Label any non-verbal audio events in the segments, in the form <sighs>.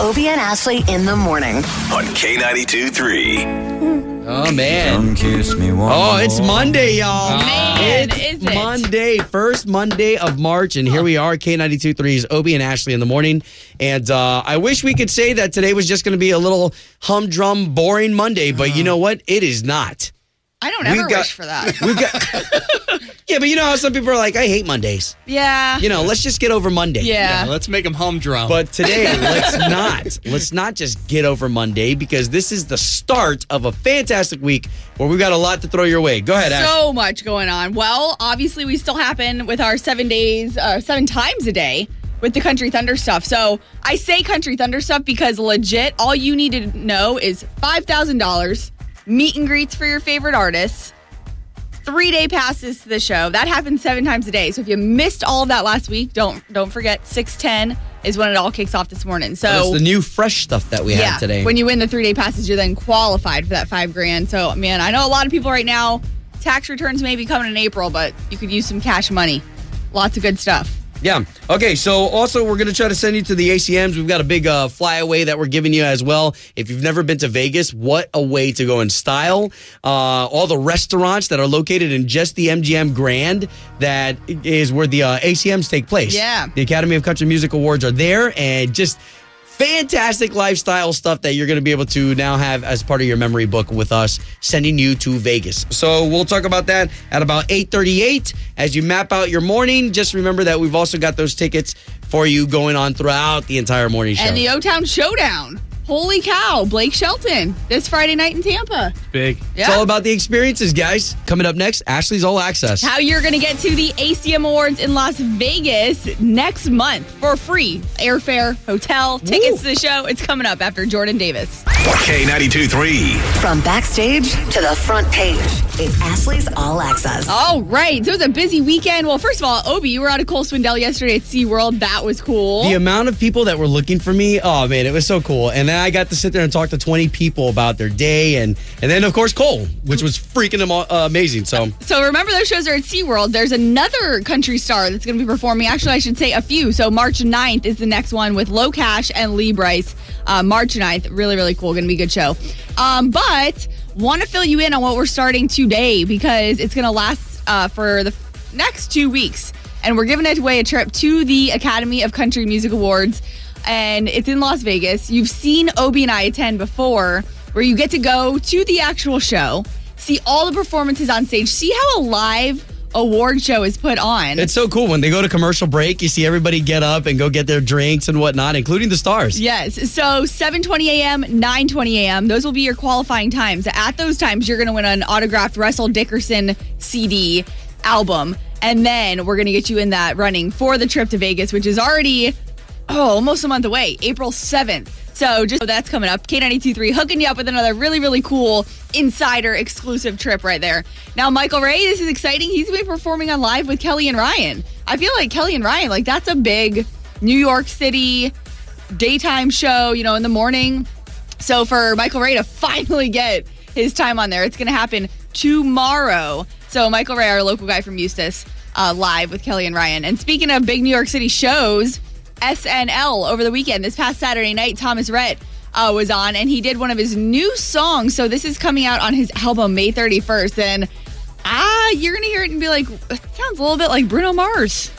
Obie and Ashley in the morning. on K92 3. Oh man. Come kiss me one Oh, it's. Monday, y'all. Man, it's is it? Monday, first Monday of March, and here we are, K92 3's Obie and Ashley in the morning. And uh, I wish we could say that today was just going to be a little humdrum, boring Monday, but you know what? It is not. I don't ever got- wish for that. <laughs> We've got. <laughs> yeah, but you know how some people are like, I hate Mondays. Yeah. You know, let's just get over Monday. yeah. Let's make them humdrum. But today, <laughs> let's not. Let's not just get over Monday because this is the start of a fantastic week where we've got a lot to throw your way. Go ahead, Ash. so much going on. Well, obviously, we still happen with our seven days, uh, seven times a day with the Country Thunder stuff. So I say Country Thunder stuff because legit, all you need to know is $5,000, meet and greets for your favorite artists, three day passes to the show. That happens seven times a day. So if you missed all of that last week, don't don't forget 610 is when it all kicks off this morning. So the new fresh stuff that we yeah, have today. When you win the three day passes, you're then qualified for that five grand. So, man, I know a lot of people right now, tax returns may be coming in April, but you could use some cash money. Lots of good stuff. Yeah. Okay. So also, we're gonna try to send you to the ACMs. We've got a big uh, flyaway that we're giving you as well. If you've never been to Vegas, what a way to go in style! Uh, all the restaurants that are located in just the MGM Grand, that is where the uh, ACMs take place. Yeah. The Academy of Country Music Awards are there, and just fantastic lifestyle stuff that you're going to be able to now have as part of your memory book with us sending you to Vegas. So we'll talk about that at about 8:38 as you map out your morning. Just remember that we've also got those tickets for you going on throughout the entire morning show. And the O Town Showdown. Holy cow, Blake Shelton this Friday night in Tampa. big. Yeah. It's all about the experiences, guys. Coming up next, Ashley's All Access. How you're going to get to the ACM Awards in Las Vegas next month for free. Airfare, hotel, tickets to the show. It's coming up after Jordan Davis. K92 3. From backstage to the front page, it's Ashley's All Access. All right. So it was a busy weekend. Well, first of all, Obie, you were out of Cole Swindell yesterday at SeaWorld. That was cool. The amount of people that were looking for me, oh man, it was so cool. And then I got to sit there and talk to 20 people about their day, and and then of course Cole, which was freaking uh, amazing. So So remember those shows are at SeaWorld. There's another country star that's going to be performing. Actually, I should say a few. So March 9th is the next one with Locash and Lee Brice. Uh, March 9th. Really, really cool. Going to be a good show. Um, but want to fill you in on what we're starting today because it's going to last uh, for the next two weeks. And we're giving away a trip to the Academy of Country Music Awards. And it's in Las Vegas. You've seen Obie and I attend before, where you get to go to the actual show, see all the performances on stage, see how a live award show is put on. it's so cool when they go to commercial break. You see everybody get up and go get their drinks and whatnot, including the stars. Yes. So 7:20 a.m., 9:20 a.m. Those will be your qualifying times. At those times, you're going to win an autographed Russell Dickerson CD album, and then we're going to get you in that running for the trip to Vegas, which is already oh almost a month away, April 7th. So just that's coming up. K923 hooking you up with another really really cool insider exclusive trip right there. Now Michael Ray, this is exciting. He's going to be performing on live with Kelly and Ryan. I feel like Kelly and Ryan, like that's a big New York City daytime show, you know, in the morning. So for Michael Ray to <laughs> finally get his time on there, it's going to happen tomorrow. So Michael Ray, our local guy from Eustis, uh, live with Kelly and Ryan. And speaking of big New York City shows, SNL over the weekend, this past Saturday night, Thomas Rhett uh, was on and he did one of his new songs. So this is coming out on his album May 31st. And ah, you're going to hear it and be like, it sounds a little bit like Bruno Mars.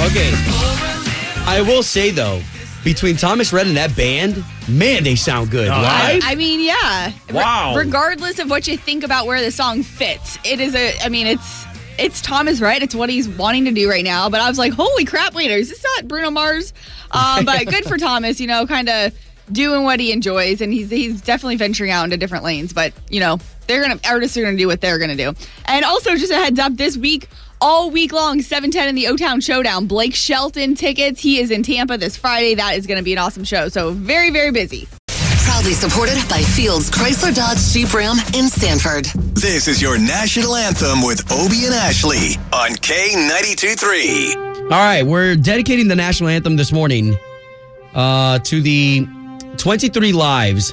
Okay. I will say though, between Thomas Rhett and that band, man, they sound good. Live? I mean, yeah. Re- Wow. regardless of what you think about where the song fits, it is a. I mean, it's it's Thomas, Rhett. It's what he's wanting to do right now. But I was like, holy crap, wait, is this not Bruno Mars? Uh, but good for <laughs> Thomas, you know, kind of doing what he enjoys, and he's he's definitely venturing out into different lanes. But you know, they're gonna artists are gonna do what they're gonna do. And also, just a heads up, this week. All week long, 710 in the O Town Showdown. Blake Shelton tickets. He is in Tampa this Friday. That is going to be an awesome show. So, very, very busy. Proudly supported by Fields Chrysler Dodge Jeep Ram in Sanford. This is your national anthem with Obie and Ashley on K92 3. All right, we're dedicating the national anthem this morning uh, to the 23 lives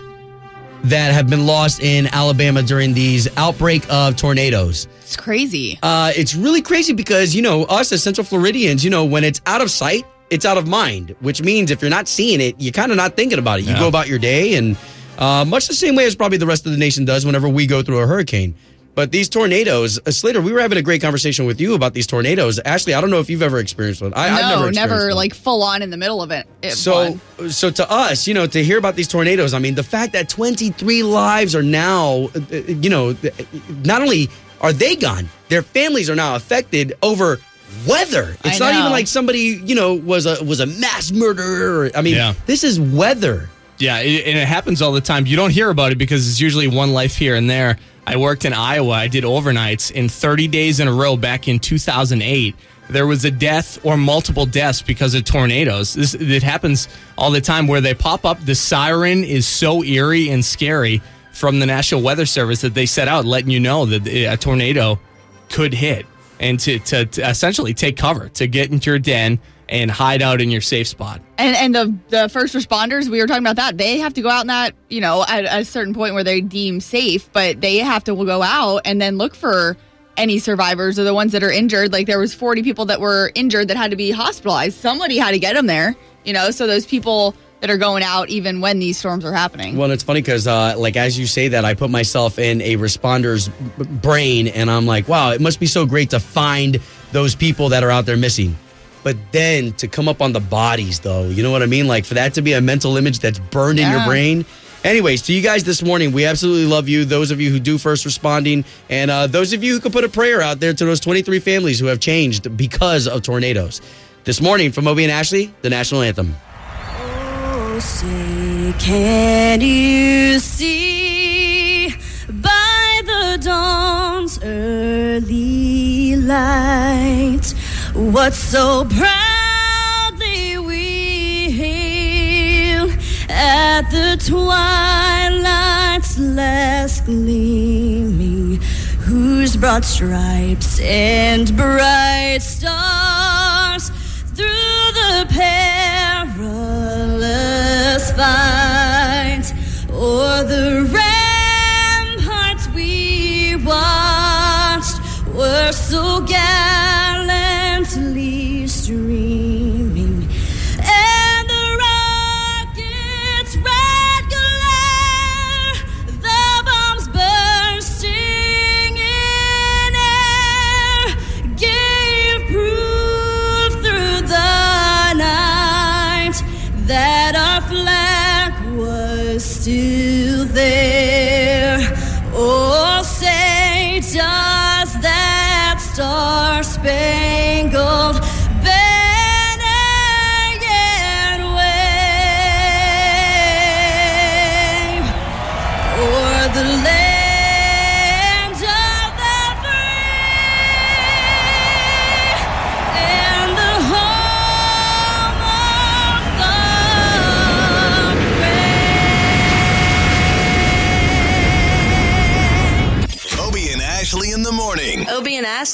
that have been lost in Alabama during these outbreak of tornadoes. It's crazy. Uh, it's really crazy because, you know, us as Central Floridians, you know, when it's out of sight, it's out of mind, which means if you're not seeing it, you're kind of not thinking about it. You Yeah. go about your day, and uh, much the same way as probably the rest of the nation does whenever we go through a hurricane. But these tornadoes, uh, Slater, we were having a great conversation with you about these tornadoes. Ashley, I don't know if you've ever experienced one. I, I've no, never, never one. like full on in the middle of it. it So, one. so to us, you know, to hear about these tornadoes, I mean, the fact that 23 lives are now, uh, uh, you know, not only are they gone, their families are now affected over weather. It's I not even like somebody, you know, was a was a mass murderer. I mean, Yeah. this is weather. Yeah, it, and it happens all the time. You don't hear about it because it's usually one life here and there. I worked in Iowa. I did overnights in 30 days in a row back in 2008. There was a death or multiple deaths because of tornadoes. This it happens all the time where they pop up. The siren is so eerie and scary from the National Weather Service that they set out letting you know that a tornado could hit and to, to, to essentially take cover, to get into your den and hide out in your safe spot. And and the the first responders, we were talking about that. They have to go out in that, you know, at a certain point where they deem safe, but they have to go out and then look for any survivors or the ones that are injured. Like there was 40 people that were injured that had to be hospitalized. Somebody had to get them there, you know. So those people that are going out even when these storms are happening. Well, it's funny because, uh, like, as you say that, I put myself in a responder's b- brain, and I'm like, wow, it must be so great to find those people that are out there missing. But then to come up on the bodies, though, you know what I mean? Like, for that to be a mental image that's burned in your brain. Anyways, to you guys this morning, we absolutely love you. Those of you who do first responding, and uh, those of you who could put a prayer out there to those 23 families who have changed because of tornadoes. This morning from Obie and Ashley, the national anthem. Oh, say, can you see by the dawn's early light what so proudly we hail at the twilight's last gleaming, whose broad stripes and bright stars through the perilous fight o'er the ramparts we watched were so gallantly still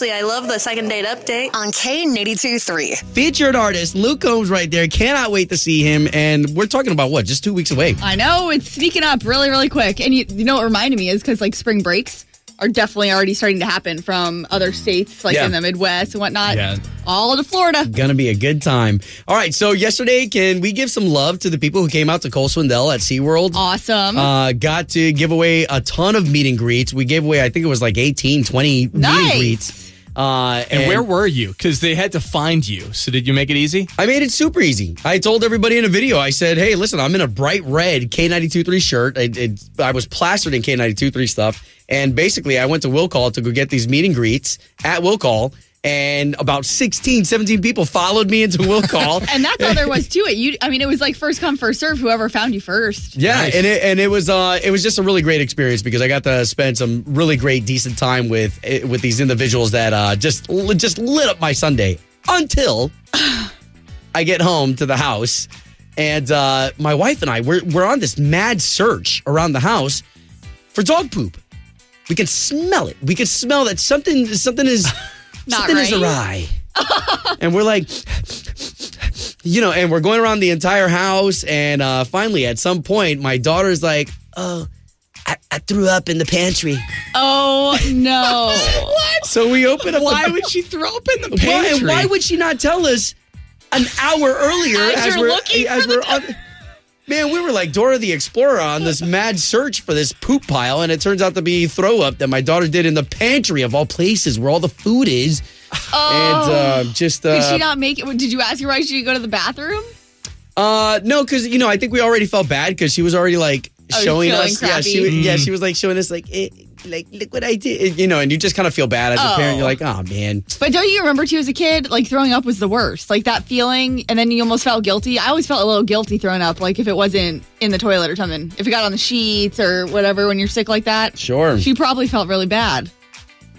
Obie and Ashley, I love the second date update. On K82 3. featured artist Luke Combs right there. Cannot wait to see him. And we're talking about what? Just two weeks away. I know it's sneaking up really, really quick. And you, you know what reminded me is because like spring breaks are definitely already starting to happen from other states, like Yeah. in the Midwest and whatnot, Yeah. all to Florida. Gonna be a good time. All right. So yesterday, can we give some love to the people who came out to Cole Swindell at SeaWorld? Awesome. Uh, got to give away a ton of meet and greets. We gave away, I think it was like 18, 20 meet and greets. Uh, And, where were you? Because they had to find you. So did you make it easy? I made it super easy. I told everybody in a video, I said, hey, listen, I'm in a bright red K92.3 shirt. I, it, I was plastered in K92.3 stuff. And basically, I went to Will Call to go get these meet and greets at Will Call. And about 16, 17 people followed me into Will Call. <laughs> and that's all there was to it. You, I mean, it was like first come, first serve. Whoever found you first. Yeah, Nice. and it and it was uh it was just a really great experience because I got to spend some really great decent time with eh, with these individuals that uh just just lit up my Sunday until <sighs> I get home to the house and uh my wife and I we're we're on this mad search around the house for dog poop. We can smell it. We can smell that something something is <laughs> Not something is awry. and we're like you know, and we're going around the entire house. And uh, finally, at some point, my daughter's like, "Oh, I threw up in the pantry. Oh no. <laughs> what? So we open up. Why the, would she throw up in the Why, pantry? and why would she not tell us an hour earlier As you're we're looking as for the we're on, Man, we were like Dora the Explorer on this mad search for this poop pile, and it turns out to be throw up that my daughter did in the pantry of all places where all the food is. And uh, just uh, Did she not make it? Did you ask her why she didn't go to the bathroom? Uh, no, because you know, I think we already felt bad because she was already like Oh, showing feeling us. Yeah, she crappy. yeah she was like showing us like eh, like look what I did. You know, and you just kind of feel bad as a Oh. parent. You're oh. like, oh man, But don't you remember too as a kid, like throwing up was the worst. Like that feeling, and then you almost felt guilty. I always felt a little guilty throwing up, like if it wasn't in the toilet or something. If it got on the sheets or whatever when you're sick like that. Sure. She probably felt really bad.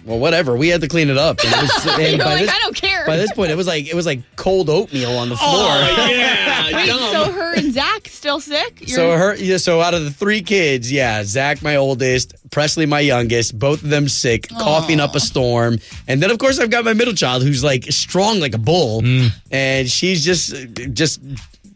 well, whatever. We had to clean it up. And it was, <laughs> and You're by like, this, I don't care. by this point, it was like it was like cold oatmeal on the oh, floor. Oh, yeah, Wait, dumb. so her and Zach still sick? You're- So her, yeah. So out of the three kids, yeah, Zach, my oldest, Presley, my youngest, both of them sick, coughing up a storm, and then of course I've got my middle child who's like strong like a bull, mm. and she's just just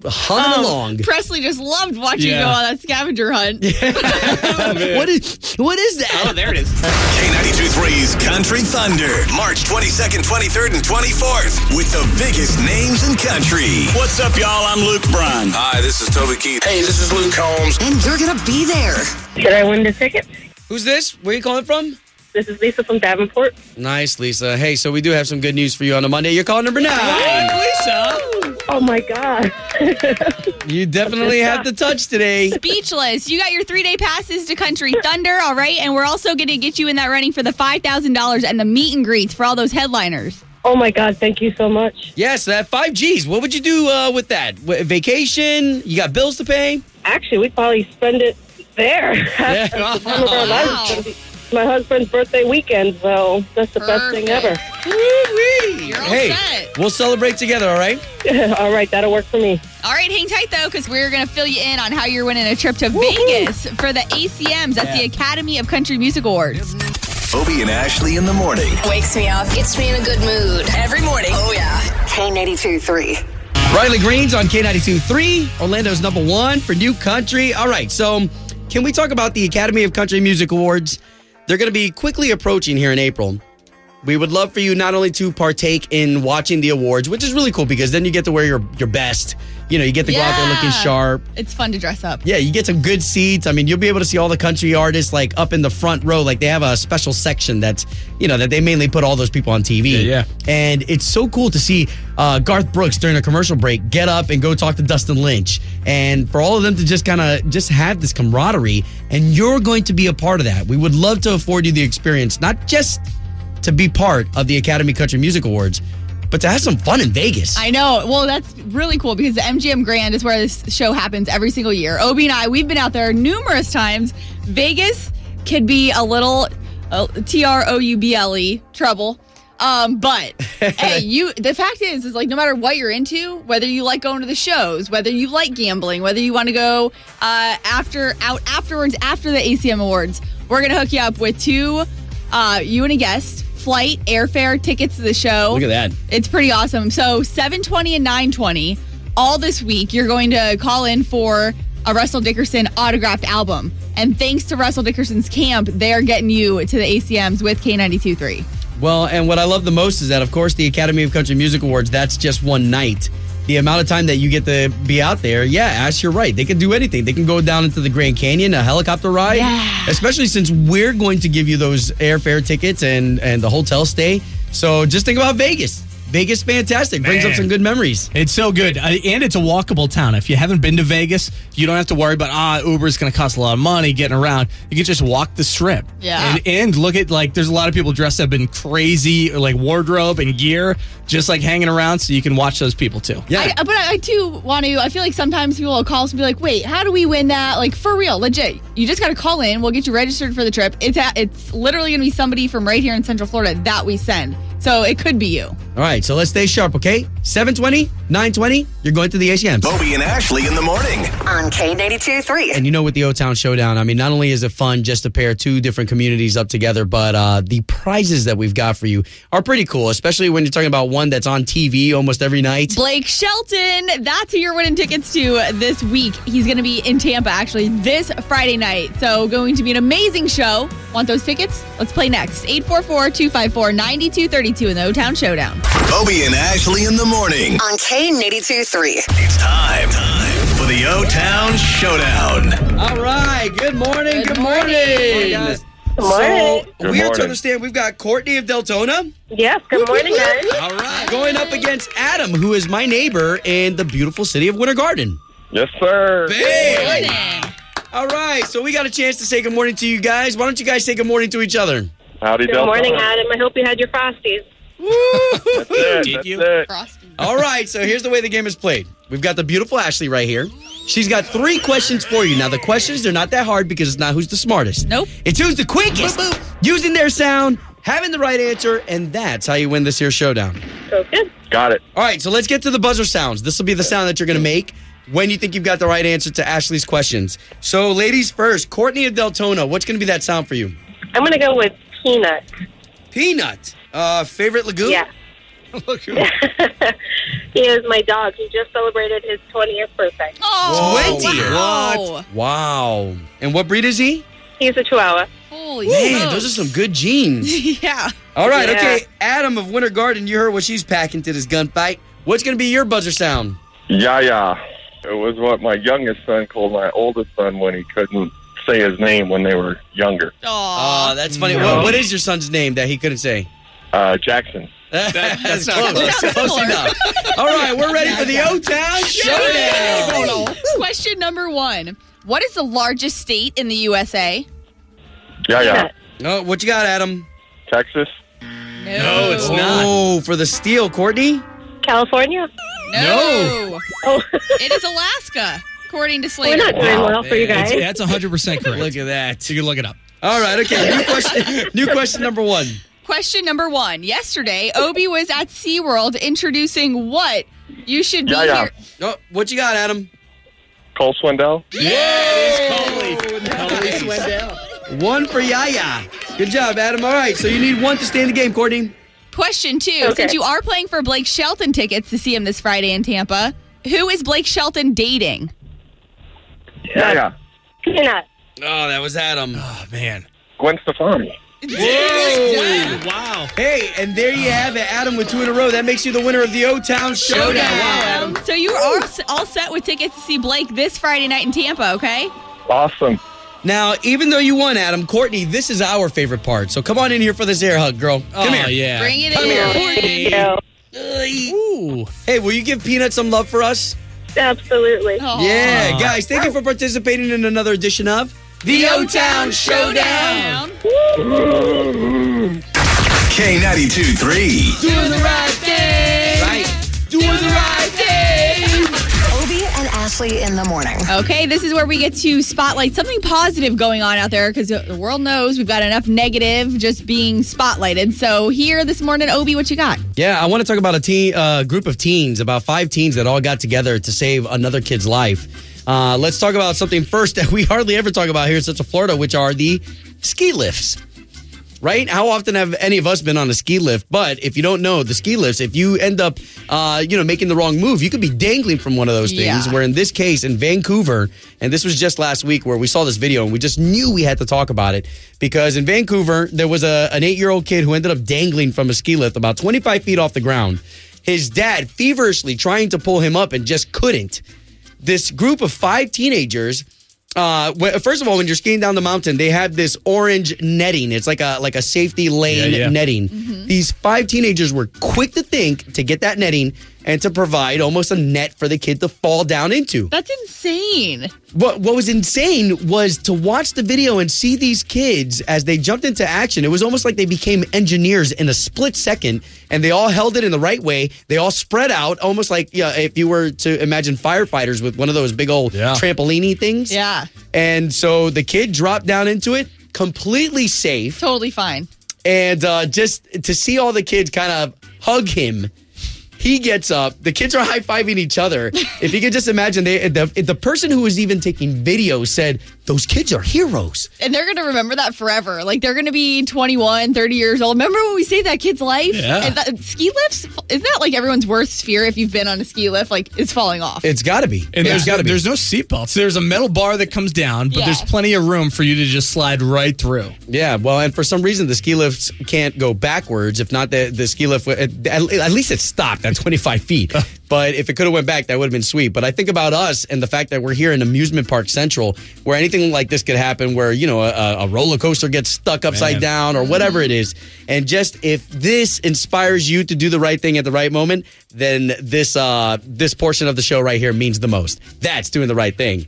humming oh, along. Presley just loved watching Yeah. you go on that scavenger hunt. <laughs> <laughs> what is what is that? Oh, there it is. K92 3's Country Thunder, March 22nd, 23rd, and 24th, with the biggest names in country. What's up, y'all? I'm Luke Bryan. Hi, this is Toby Keith. Hey, this is Luke Combs. And you're going to be there. Should I win the ticket? Who's this? Where are you calling from? This is Lisa from Davenport. Nice, Lisa. Hey, so we do have some good news for you on a Monday. You're calling number nine. Lisa. Oh my God. <laughs> You definitely have the touch today. Speechless. You got your three day passes to Country Thunder, all right? And we're also going to get you in that running for the $5,000 and the meet and greets for all those headliners. Oh my God. Thank you so much. Yes, that five G's. What would you do uh, with that? W- vacation? You got bills to pay? Actually, we'd probably spend it there. <laughs> Yeah. That's the time of our lives. It's gonna be My husband's birthday weekend, so that's the best thing ever. You're all Hey, set. we'll celebrate together, all right? <laughs> All right, that'll work for me. All right, hang tight though, because we're going to fill you in on how you're winning a trip to Vegas for the ACMs. That's the Academy of Country Music Awards. Obie and Ashley in the morning. Wakes me up, gets me in a good mood. Every morning. Oh, yeah. K82 3. Riley Green's on K92 3, Orlando's number one for New Country. All right, so can we talk about the Academy of Country Music Awards? They're going to be quickly approaching here in April. We would love for you not only to partake in watching the awards, which is really cool because then you get to wear your, your best. You know, you get to go out there looking sharp. It's fun to dress up. Yeah, you get some good seats. I mean, you'll be able to see all the country artists like up in the front row. Like they have a special section that's, you know, that they mainly put all those people on TV. Yeah, yeah. And it's so cool to see uh, Garth Brooks during a commercial break get up and go talk to Dustin Lynch, and for all of them to just kind of just have this camaraderie. And you're going to be a part of that. We would love to afford you the experience, not just to be part of the Academy Country Music Awards, but to have some fun in Vegas. I know. Well, that's really cool because the MGM Grand is where this show happens every single year. Obie and I, we've been out there numerous times. Vegas could be a little uh, T R O U B L E trouble. Um, but <laughs> hey, you the fact is is like no matter what you're into, whether you like going to the shows, whether you like gambling, whether you want to go uh, after out afterwards after the ACM awards, we're gonna hook you up with two uh, you and a guest, flight, airfare, tickets to the show. Look at that. It's pretty awesome. So 720 and 920, all this week, you're going to call in for a Russell Dickerson autographed album. And thanks to Russell Dickerson's camp, they're getting you to the ACMs with K92.3. Well, and what I love the most is that, of course, the Academy of Country Music Awards, that's just one night. The amount of time that you get to be out there, yeah, Ash, you're right. They can do anything. They can go down into the Grand Canyon, a helicopter ride. Yeah. Especially since we're going to give you those airfare tickets and, and the hotel stay. So just think about Vegas. Vegas, fantastic. Brings up some good memories. It's so good. And it's a walkable town. If you haven't been to Vegas, you don't have to worry about, ah, Uber's going to cost a lot of money getting around. You can just walk the strip. Yeah. And, and look at, like, there's a lot of people dressed up in crazy, like, wardrobe and gear, just like hanging around so you can watch those people too. Yeah. I, but I, I too want to. I feel like sometimes people will call us and be like, "Wait, how do we win that?" Like for real, legit. You just got to call in. We'll get you registered for the trip. It's a, it's literally going to be somebody from right here in Central Florida that we send. So it could be you. All right, so let's stay sharp, okay? 720, 920, you're going to the ACMs. Obie and Ashley in the morning. On K82 3. And you know, with the O Town Showdown, I mean, not only is it fun just to pair two different communities up together, but uh, the prizes that we've got for you are pretty cool, especially when you're talking about one that's on TV almost every night. Blake Shelton, that's who you're winning tickets to this week. He's going to be in Tampa actually this Friday night. So, going to be an amazing show. Want those tickets? Let's play next. 844 254 9232 in the O Town Showdown. Obie and Ashley in the morning. On K82 3. It's time, time for the O Town Showdown. All right. Good morning. Good, Good morning. morning. guys. Good morning. So, Good we are to understand we've got Courtney of Deltona. Yes, good morning, guys. All right. Going up against Adam, who is my neighbor in the beautiful city of Winter Garden. Yes, sir. Bam! All right. So, we got a chance to say good morning to you guys. Why don't you guys say good morning to each other? Howdy, Good Delta. morning, Adam. I hope you had your Frosties. That's it. Did That's you? it. All right, so here's the way the game is played. We've got the beautiful Ashley right here. She's got three questions for you. Now, the questions, they're not that hard because it's not who's the smartest. Nope. It's who's the quickest. Using their sound, having the right answer, and that's how you win this here showdown. So good. Got it. All right, so let's get to the buzzer sounds. This will be the sound that you're going to make when you think you've got the right answer to Ashley's questions. So, ladies first, Courtney of Deltona, what's going to be that sound for you? I'm going to go with peanut. Peanut. Uh, favorite lagoon? Yeah. <laughs> Look who. <laughs> he is my dog. He just celebrated his 20th birthday. Oh, 20. wow. What? Wow. And what breed is he? He's a chihuahua. Holy Man, smokes. those are some good genes. <laughs> yeah. All right, Yeah. okay. Adam of Winter Garden, you heard what she's packing to this gunfight. What's going to be your buzzer sound? Yeah, yeah. It was what my youngest son called my oldest son when he couldn't say his name when they were younger. Aw. Oh, that's funny. No. What, what is your son's name that he couldn't say? Uh, Jackson. <laughs> that's not close. close. Close enough. All right, we're ready for the O Town Showdown. Question number one What is the largest state in the USA? Yeah, yeah. Peanut. Oh, what you got, Adam? Texas. No, it's not. Oh, for the steal, Courtney? California? No. Oh, it is Alaska, according to we're not doing well for you guys. That's 100% correct. Look at that. You can look it up. All right, okay. New question. New question number one. Question number one. Yesterday, Obie was at SeaWorld introducing what you should be Yeah, yeah. here. Oh, what you got, Adam? Cole Swindell. Yes, Coley. One for Yaya. Good job, Adam. All right, so you need one to stay in the game, Courtney. Question two. Okay. Since you are playing for Blake Shelton tickets to see him this Friday in Tampa, who is Blake Shelton dating? Yeah, yeah. Peanut. Oh, that was Adam. Oh, man. Gwen Stefani. Whoa. Wow. Hey, and there you have it, Adam with two in a row. That makes you the winner of the O Town Showdown. Wow, Adam. Um, so you are all set with tickets to see Blake this Friday night in Tampa, okay? Awesome. Now, even though you won, Adam, Courtney, this is our favorite part. So come on in here for this air hug, girl. Come oh, here. yeah. Bring it Come in. here. Thank you. Ooh. Hey, will you give Peanut some love for us? Absolutely. Aw. Yeah, guys, thank you for participating in another edition of the O Town Showdown. K92 3. Doing the right thing. Right. Doing the right thing. Obie and Ashley in the morning. Okay, this is where we get to spotlight something positive going on out there because the world knows we've got enough negative just being spotlighted. So here this morning, Obie, what you got? Yeah, I want to talk about a teen, uh, group of teens, about five teens that all got together to save another kid's life. Uh, let's talk about something first <laughs> that we hardly ever talk about here in Central Florida, which are the ski lifts. Right? How often have any of us been on a ski lift? But if you don't know, the ski lifts, if you end up, uh, you know, making the wrong move, you could be dangling from one of those things. Yeah. Where in this case, in Vancouver, and this was just last week, where we saw this video and we just knew we had to talk about it because in Vancouver there was a an eight year old kid who ended up dangling from a ski lift about 25 feet off the ground. His dad feverishly trying to pull him up and just couldn't. This group of five teenagers. Uh, first of all, when you're skiing down the mountain, they have this orange netting. It's like a like a safety lane Yeah, yeah. netting. These five teenagers were quick to think to get that netting and to provide almost a net for the kid to fall down into. That's insane. What what was insane was to watch the video and see these kids as they jumped into action. It was almost like they became engineers in a split second, and they all held it in the right way. They all spread out, almost like yeah, if you were to imagine firefighters with one of those big old Yeah. trampolini things. Yeah, And so the kid dropped down into it, completely safe, totally fine. and uh, just to see all the kids kind of hug him. He gets up. The kids are high fiving each other. If you could just imagine, they, the the person who was even taking video said, "Those kids are heroes." And they're going to remember that forever. Like they're going to be 21, 30 years old. Remember when we saved that kid's life? Yeah. And that, ski lifts, isn't that like everyone's worst fear if you've been on a ski lift? Like it's falling off. It's got to be. And It's there's, got to be. there's no seatbelts. There's a metal bar that comes down, but Yeah. there's plenty of room for you to just slide right through. Yeah, well, and for some reason the ski lifts can't go backwards. If not, the the ski lift at, at least it stopped at 25 feet. <laughs> but if it could have went back, that would have been sweet. But I think about us and the fact that we're here in Amusement Park Central, where anything like this could happen, where you know a, a roller coaster gets stuck upside Man. down or whatever it is, and just if this inspires you to do the right thing at the right moment, then this uh this portion of the show right here means the most. That's doing the right thing.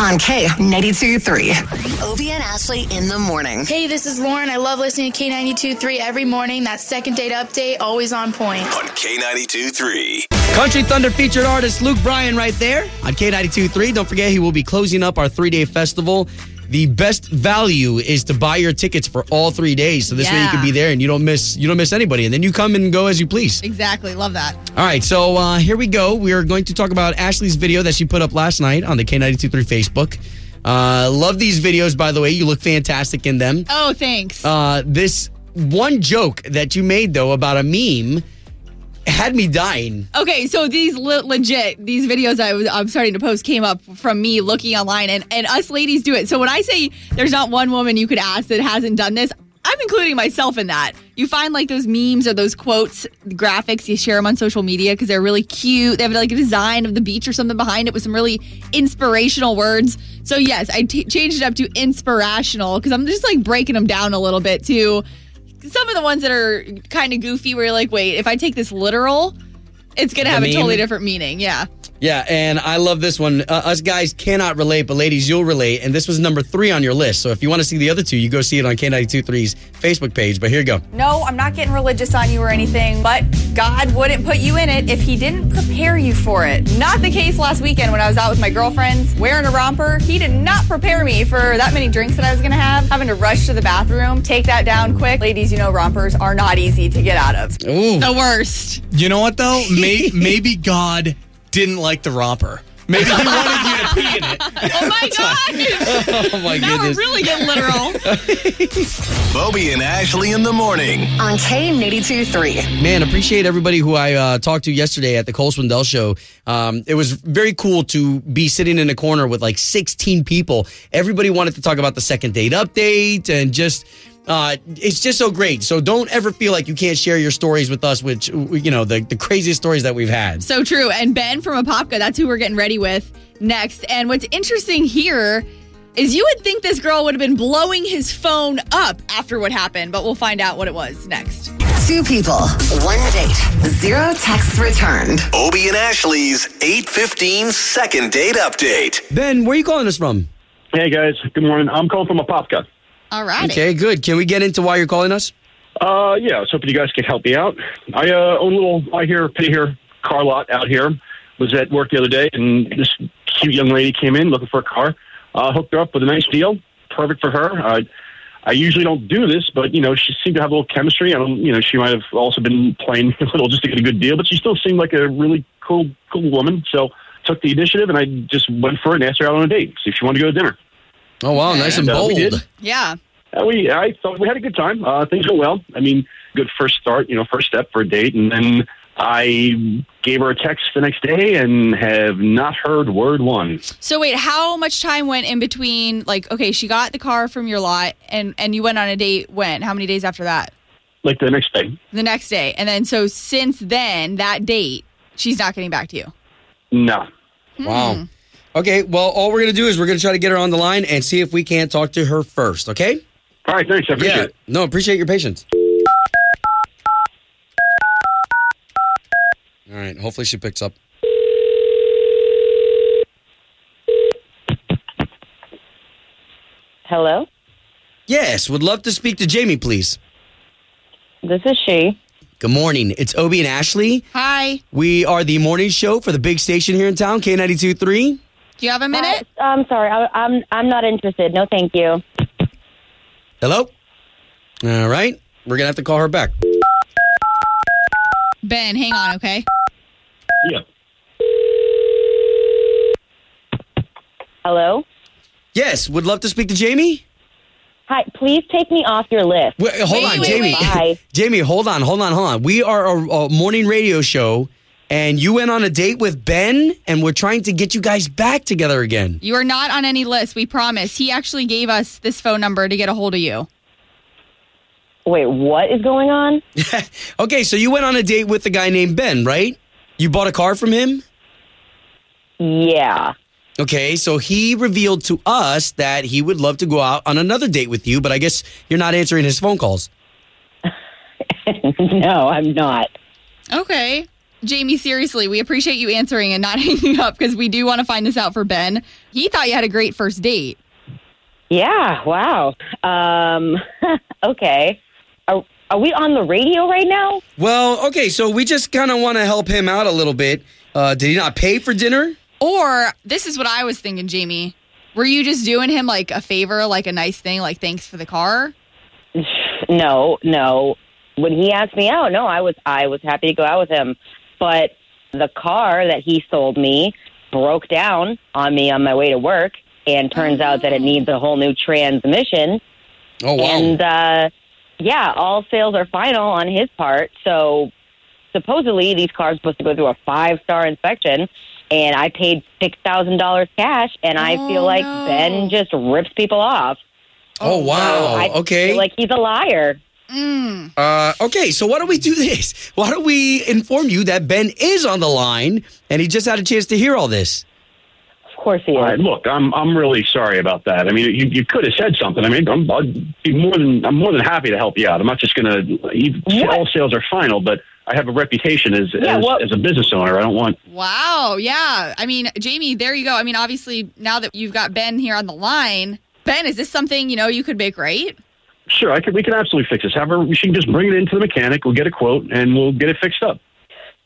On K92 Obie and Ashley in the morning. Hey, this is Lauren. I love listening to K92.3 every morning. That second date update, always on point. On K92 3. Country Thunder featured artist Luke Bryan right there on K92.3. Don't forget, he will be closing up our three day festival. The best value is to buy your tickets for all three days, so this way you can be there and you don't miss you don't miss anybody, and then you come and go as you please. Exactly. Love that. All right, so uh, here we go. We are going to talk about Ashley's video that she put up last night on the K92.3 Facebook. Uh, love these videos, by the way. You look fantastic in them. Oh, thanks. Uh, this one joke that you made though about a meme had me dying. Okay, so these le- legit these videos I was I'm starting to post came up from me looking online and and us ladies do it. So when I say there's not one woman you could ask that hasn't done this, I'm including myself in that. You find like those memes or those quotes, graphics, you share them on social media because they're really cute. They have like a design of the beach or something behind it with some really inspirational words. So yes, I t- changed it up to inspirational because I'm just like breaking them down a little bit to some of the ones that are kind of goofy where you're like, wait, if I take this literal, it's gonna The have a totally different meaning. Yeah. Yeah, and I love this one. Uh, us guys cannot relate, but ladies, you'll relate. And this was number three on your list. So if you want to see the other two, you go see it on K923's Facebook page. But here you go. No, I'm not getting religious on you or anything, but God wouldn't put you in it if He didn't prepare you for it. Not the case last weekend when I was out with my girlfriends wearing a romper. He did not prepare me for that many drinks that I was going to have, having to rush to the bathroom, take that down quick. Ladies, you know rompers are not easy to get out of. Ooh. The worst. You know what though? May, <laughs> maybe God didn't like the romper. Maybe he wanted you to pee in it. <laughs> Oh my god! <laughs> Oh my now goodness. we're really getting literal. <laughs> Obie and Ashley in the morning. On K82 3. Man, appreciate everybody who I uh, talked to yesterday at the Cole Swindell show. Um, it was very cool to be sitting in a corner with like 16 people. Everybody wanted to talk about the second date update and just. Uh, it's just so great. So don't ever feel like you can't share your stories with us, which you know the, the craziest stories that we've had. So true. And Ben from Apopka, that's who we're getting ready with next. And what's interesting here is you would think this girl would have been blowing his phone up after what happened, but we'll find out what it was next. Two people, one date, zero texts returned. Obie and Ashley's 815 second date update. Ben, where are you calling us from? Hey guys, good morning. I'm calling from Apopka. All right. Okay, good. Can we get into why you're calling us? Uh, yeah, I was hoping you guys could help me out. I uh, own a little I hear pay here car lot out here. Was at work the other day, and this cute young lady came in looking for a car. Uh, hooked her up with a nice deal, perfect for her. Uh, I usually don't do this, but you know she seemed to have a little chemistry. I don't, you know, she might have also been playing <laughs> a little just to get a good deal, but she still seemed like a really cool, cool woman. So took the initiative, and I just went for it and asked her out on a date, see if she wanted to go to dinner. Oh wow, nice and And, uh, bold. did. Yeah. Uh, we I thought we had a good time. Uh, things went well. I mean, good first start, you know, first step for a date, and then I gave her a text the next day and have not heard word one. So wait, how much time went in between like okay, she got the car from your lot and and you went on a date when? How many days after that? Like the next day, The next day. And then so since then, that date, she's not getting back to you. no. Wow. Okay, well, all we're gonna do is we're gonna try to get her on the line and see if we can't talk to her first. Okay? All right, thanks. I appreciate yeah. it. No, appreciate your patience. All right. Hopefully she picks up. Hello, Yes, would love to speak to Jamie, please. this is she. Good morning. It's Obie and Ashley. Hi. We are the morning show for the big station here in town, K92.3. Do you have a minute? Uh, I'm sorry, I, I'm I'm not interested. No, thank you. Hello? All right. We're going to have to call her back. Ben, hang on, okay? Yeah. Hello? Yes, would love to speak to Jamie. Hi, please take me off your list. Wait, hold on, Jamie. Bye. <laughs> Jamie, hold on, hold on, hold on. We are a, a morning radio show, and you went on a date with Ben, and we're trying to get you guys back together again. You are not on any list, we promise. He actually gave us this phone number to get a hold of you. Wait, what is going on? <laughs> Okay, so you went on a date with a guy named Ben, right? You bought a car from him? Yeah. Okay, so he revealed to us that he would love to go out on another date with you, but I guess you're not answering his phone calls. <laughs> no, I'm not. Okay. Jamie, seriously, we appreciate you answering and not <laughs> hanging up because we do want to find this out for Ben. He thought you had a great first date. Yeah, wow. Um, <laughs> okay. Are, are we on the radio right now? Well, okay, so we just kind of want to help him out a little bit. Uh, did he not pay for dinner? Or this is what I was thinking, Jamie. Were you just doing him like a favor, like a nice thing, like thanks for the car? <sighs> No, no. When he asked me out, no, I was I was happy to go out with him. But the car that he sold me broke down on me on my way to work and turns out that it needs a whole new transmission. Oh wow. And uh yeah, all sales are final on his part. So supposedly these cars are supposed to go through a five star inspection and I paid six thousand dollars cash and I feel like Ben just rips people off. Oh, wow. So I okay. feel like he's a liar. Uh, okay, so why don't we do this? Why don't we inform you that Ben is on the line and he just had a chance to hear all this? Of course he is. All right, look, I'm I'm really sorry about that. I mean, you, you could have said something. I mean, I'm I'd be more than I'm more than happy to help you out. I'm not just going to. All sales are final, but I have a reputation as Yeah, as, what- as a business owner. I don't want. Wow. Yeah. I mean, Jamie, there you go. I mean, obviously, now that you've got Ben here on the line, Ben, is this something you know you could make right? Sure, I could. We can absolutely fix this. Have her. She can just bring it into the mechanic. We'll get a quote and we'll get it fixed up.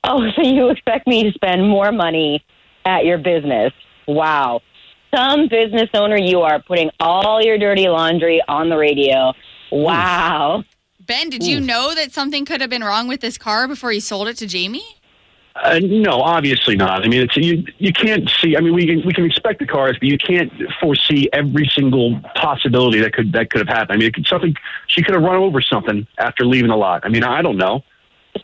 Oh, <laughs> so you expect me to spend more money at your business? Wow. Some business owner you are putting all your dirty laundry on the radio. Hmm. Wow. Ben, did you hmm. know that something could have been wrong with this car before you sold it to Jamie? Uh, no, obviously not. I mean, it's you. You can't see. I mean, we can we can expect the cars, but you can't foresee every single possibility that could that could have happened. I mean, it could, something she could have run over something after leaving the lot. I mean, I don't know.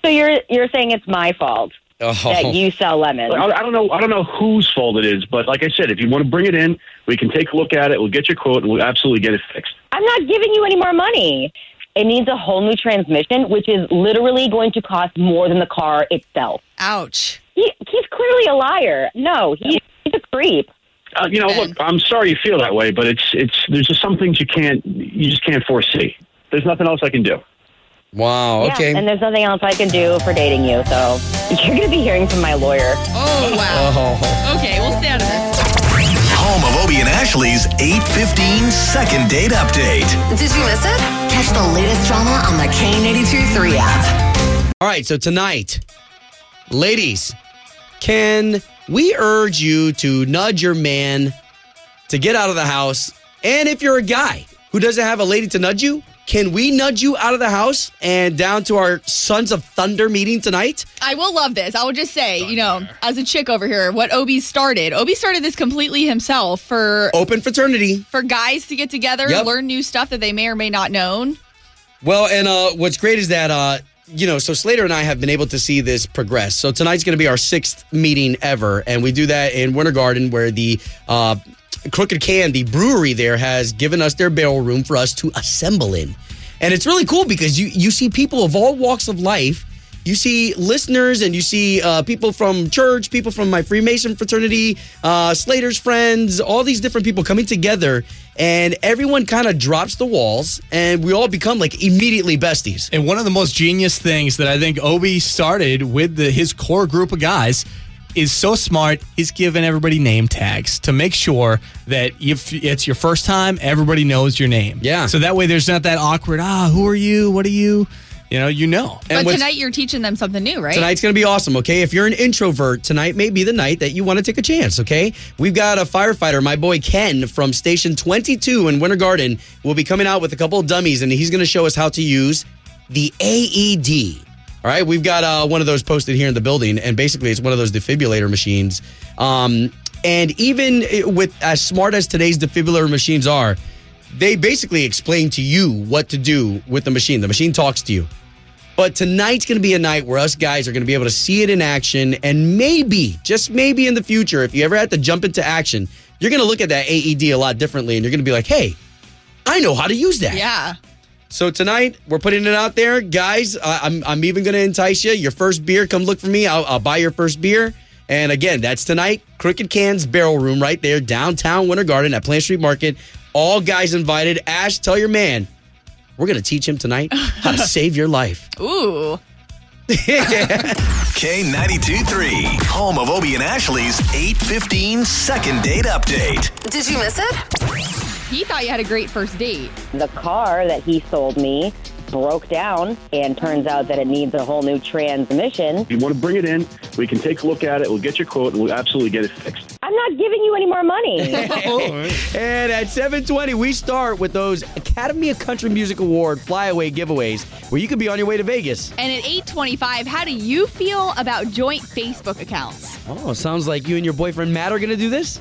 So you're you're saying it's my fault Oh. that you sell lemons? I, I don't know. I don't know whose fault it is, but like I said, if you want to bring it in, we can take a look at it. We'll get your quote, and we'll absolutely get it fixed. I'm not giving you any more money. It needs a whole new transmission, which is literally going to cost more than the car itself. Ouch. He, he's clearly a liar. No, he's, he's a creep. Uh, you know, look, I'm sorry you feel that way, but it's it's there's just some things you can't you just can't foresee. There's nothing else I can do. Wow. Yeah, and there's nothing else I can do for dating you, so you're going to be hearing from my lawyer. Oh, wow. Okay, we'll stay out of this. Home of Obie and Ashley's 815 second date update. Did you miss it? Catch the latest drama on the K82 3 app. All right, so tonight, ladies, can we urge you to nudge your man to get out of the house? And if you're a guy who doesn't have a lady to nudge you, can we nudge you out of the house and down to our Sons of Thunder meeting tonight? I will love this. I will just say, you know, as a chick over here, what Obie started. Obie started this completely himself for Open fraternity. for guys to get together, Yep. learn new stuff that they may or may not known. Well, and uh, what's great is that, uh, you know, so Slater and I have been able to see this progress. So tonight's going to be our sixth meeting ever. And we do that in Winter Garden, where the uh, Crooked Can, the brewery there, has given us their barrel room for us to assemble in. And it's really cool because you, you see people of all walks of life. You see listeners and you see uh, people from church, people from my Freemason fraternity, uh, Slater's friends, all these different people coming together, and everyone kind of drops the walls, and we all become like immediately besties. And one of the most genius things that I think Obie started with the, his core group of guys is so smart. He's given everybody name tags to make sure that if it's your first time, everybody knows your name. Yeah. So that way there's not that awkward, ah, who are you? What are you? You know, you know. but tonight you're teaching them something new, right? Tonight's going to be awesome, okay? If you're an introvert, tonight may be the night that you want to take a chance, okay? We've got a firefighter, my boy Ken from Station 22 in Winter Garden, will be coming out with a couple of dummies, and he's going to show us how to use the AED. All right, we've got uh, one of those posted here in the building, and basically it's one of those defibrillator machines. Um, and even with as smart as today's defibrillator machines are, they basically explain to you what to do with the machine. The machine talks to you. But tonight's going to be a night where us guys are going to be able to see it in action, and maybe, just maybe in the future, if you ever had to jump into action, you're going to look at that AED a lot differently, and you're going to be like, "Hey, I know how to use that." Yeah. So tonight we're putting it out there, guys. Uh, I'm I'm even going to entice you. Your first beer, come look for me. I'll, I'll buy your first beer. And again, that's tonight. Crooked Cans Barrel Room right there, downtown Winter Garden at Plant Street Market. All guys invited. Ash, tell your man we're going to teach him tonight how to <laughs> save your life. Ooh. <laughs> K92 3, home of Obie and Ashley's 815 second date update. Did you miss it? He thought you had a great first date. The car that he sold me broke down, and turns out that it needs a whole new transmission. You want to bring it in, we can take a look at it. We'll get your quote and we'll absolutely get it fixed. I'm not giving you any more money. <laughs> and at 720, we start with those Academy of Country Music Award flyaway giveaways where you could be on your way to Vegas. And at 825, how do you feel about joint Facebook accounts? Oh, sounds like you and your boyfriend Matt are going to do this?